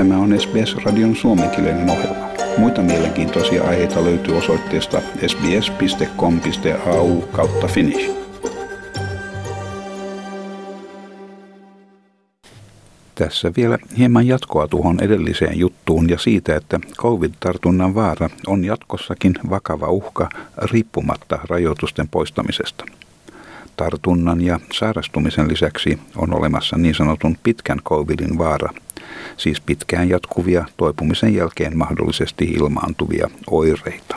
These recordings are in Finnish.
Tämä on SBS-radion suomenkielinen ohjelma. Muita mielenkiintoisia aiheita löytyy osoitteesta sbs.com.au kautta finnish. Tässä vielä hieman jatkoa tuohon edelliseen juttuun ja siitä, että covid-tartunnan vaara on jatkossakin vakava uhka riippumatta rajoitusten poistamisesta. Tartunnan ja sairastumisen lisäksi on olemassa niin sanotun pitkän covidin vaara, siis pitkään jatkuvia toipumisen jälkeen mahdollisesti ilmaantuvia oireita.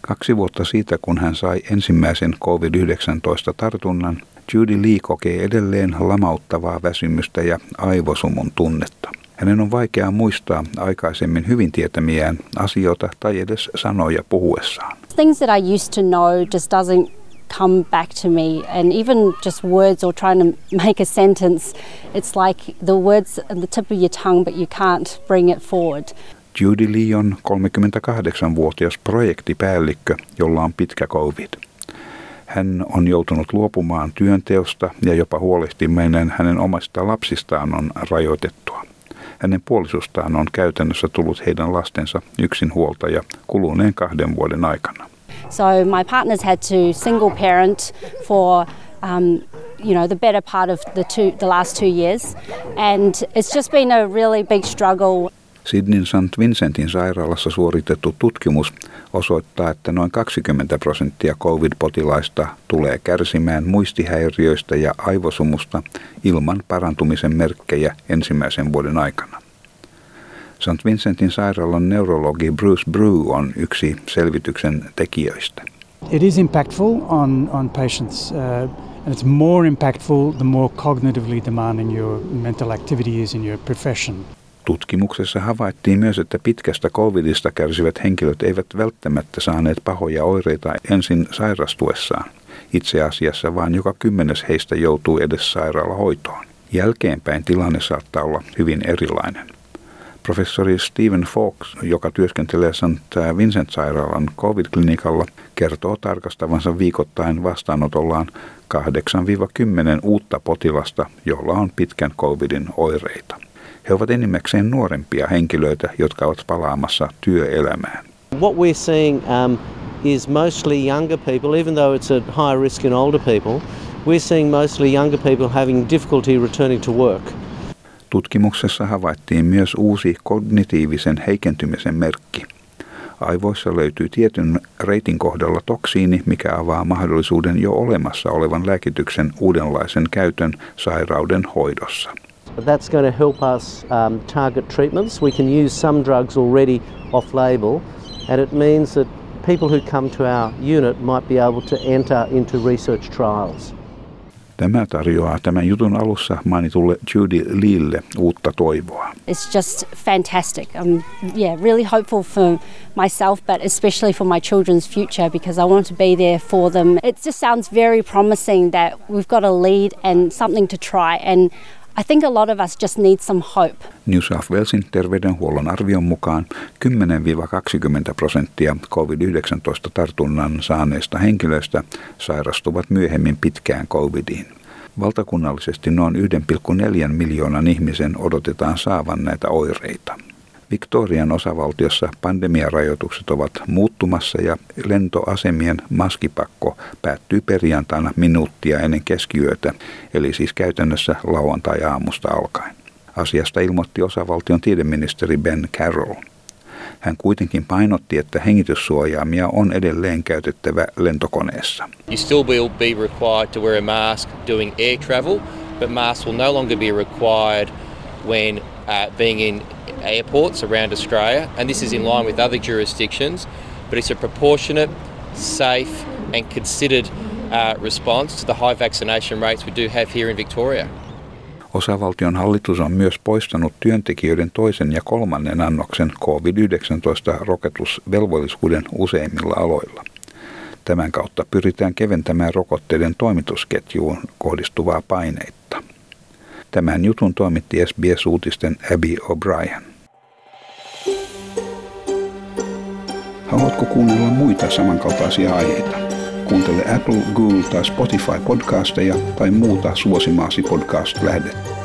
Kaksi vuotta siitä, kun hän sai ensimmäisen COVID-19-tartunnan, Judy Lee kokee edelleen lamauttavaa väsymystä ja aivosumun tunnetta. Hänen on vaikea muistaa aikaisemmin hyvin tietämiään asioita tai edes sanoja puhuessaan. Things that I used to know just doesn't come back to me and even just words or trying to make a sentence it's like the words at the tip of your tongue but you can't bring it forward. Judy Lee on 38-vuotias projektipäällikkö, jolla on pitkä covid. Hän on joutunut luopumaan työnteosta ja jopa huolehtiminen hänen omista lapsistaan on rajoitettua. Hänen puolisostaan on käytännössä tullut heidän lastensa yksinhuoltaja kuluneen kahden vuoden aikana. So my partner's had to single parent for um, you know the better part of the two the last two years, and it's just been a really big struggle. Sydneyn St. Vincentin sairaalassa suoritettu tutkimus osoittaa, että noin 20 prosenttia COVID-potilaista tulee kärsimään muistihäiriöistä ja aivosumusta ilman parantumisen merkkejä ensimmäisen vuoden aikana. St. Vincentin sairaalan neurologi Bruce Brew on yksi selvityksen tekijöistä. It is impactful on, on patients uh, and it's more impactful the more cognitively demanding your mental activity is in your profession. Tutkimuksessa havaittiin myös, että pitkästä covidista kärsivät henkilöt eivät välttämättä saaneet pahoja oireita ensin sairastuessaan. Itse asiassa vain joka kymmenes heistä joutuu edes sairaalahoitoon. Jälkeenpäin tilanne saattaa olla hyvin erilainen. Professori Stephen Fox, joka työskentelee St. Vincent-sairaalan COVID-klinikalla, kertoo tarkastavansa viikoittain vastaanotollaan 8-10 uutta potilasta, jolla on pitkän COVIDin oireita. He ovat enimmäkseen nuorempia henkilöitä, jotka ovat palaamassa työelämään. What we're seeing um, is mostly younger people, even though it's at higher risk in older people. We're seeing mostly younger people having difficulty returning to work. Tutkimuksessa havaittiin myös uusi kognitiivisen heikentymisen merkki. Aivoissa löytyy tietyn reitin kohdalla toksiini, mikä avaa mahdollisuuden jo olemassa olevan lääkityksen uudenlaisen käytön sairauden hoidossa. That's going to help us um, target treatments. We can use some drugs already off label, and it means that people who come to our unit might be able to enter into research trials. Tämä tarjoaa tämän jutun alussa mainitulle Judy Leelle uutta toivoa. It's just fantastic. I'm yeah, really hopeful for myself but especially for my children's future because I want to be there for them. It just sounds very promising that we've got a lead and something to try and I think a lot of us just need some hope. New South Walesin terveydenhuollon arvion mukaan 10-20 prosenttia COVID-19 tartunnan saaneista henkilöistä sairastuvat myöhemmin pitkään COVIDiin. Valtakunnallisesti noin 1,4 miljoonan ihmisen odotetaan saavan näitä oireita. Victorian osavaltiossa pandemiarajoitukset ovat muuttumassa ja lentoasemien maskipakko päättyy perjantaina minuuttia ennen keskiyötä, eli siis käytännössä lauantai-aamusta alkaen. Asiasta ilmoitti osavaltion tiedeministeri Ben Carroll. Hän kuitenkin painotti, että hengityssuojaamia on edelleen käytettävä lentokoneessa. You still will be required to wear a mask doing air travel, but masks will no longer be required when uh, being in airports around Australia, and this is in line with other jurisdictions, but it's a proportionate, safe, and considered uh, response to the high vaccination rates we do have here in Victoria. Osavaltion hallitus on myös poistanut työntekijöiden toisen ja kolmannen annoksen COVID-19-rokotusvelvollisuuden useimmilla aloilla. Tämän kautta pyritään keventämään rokotteiden toimitusketjuun kohdistuvaa paineita. Tämän jutun toimitti SBS-uutisten Abby O'Brien. Haluatko kuunnella muita samankaltaisia aiheita? Kuuntele Apple, Google tai Spotify podcasteja tai muuta suosimaasi podcast-lähdettä.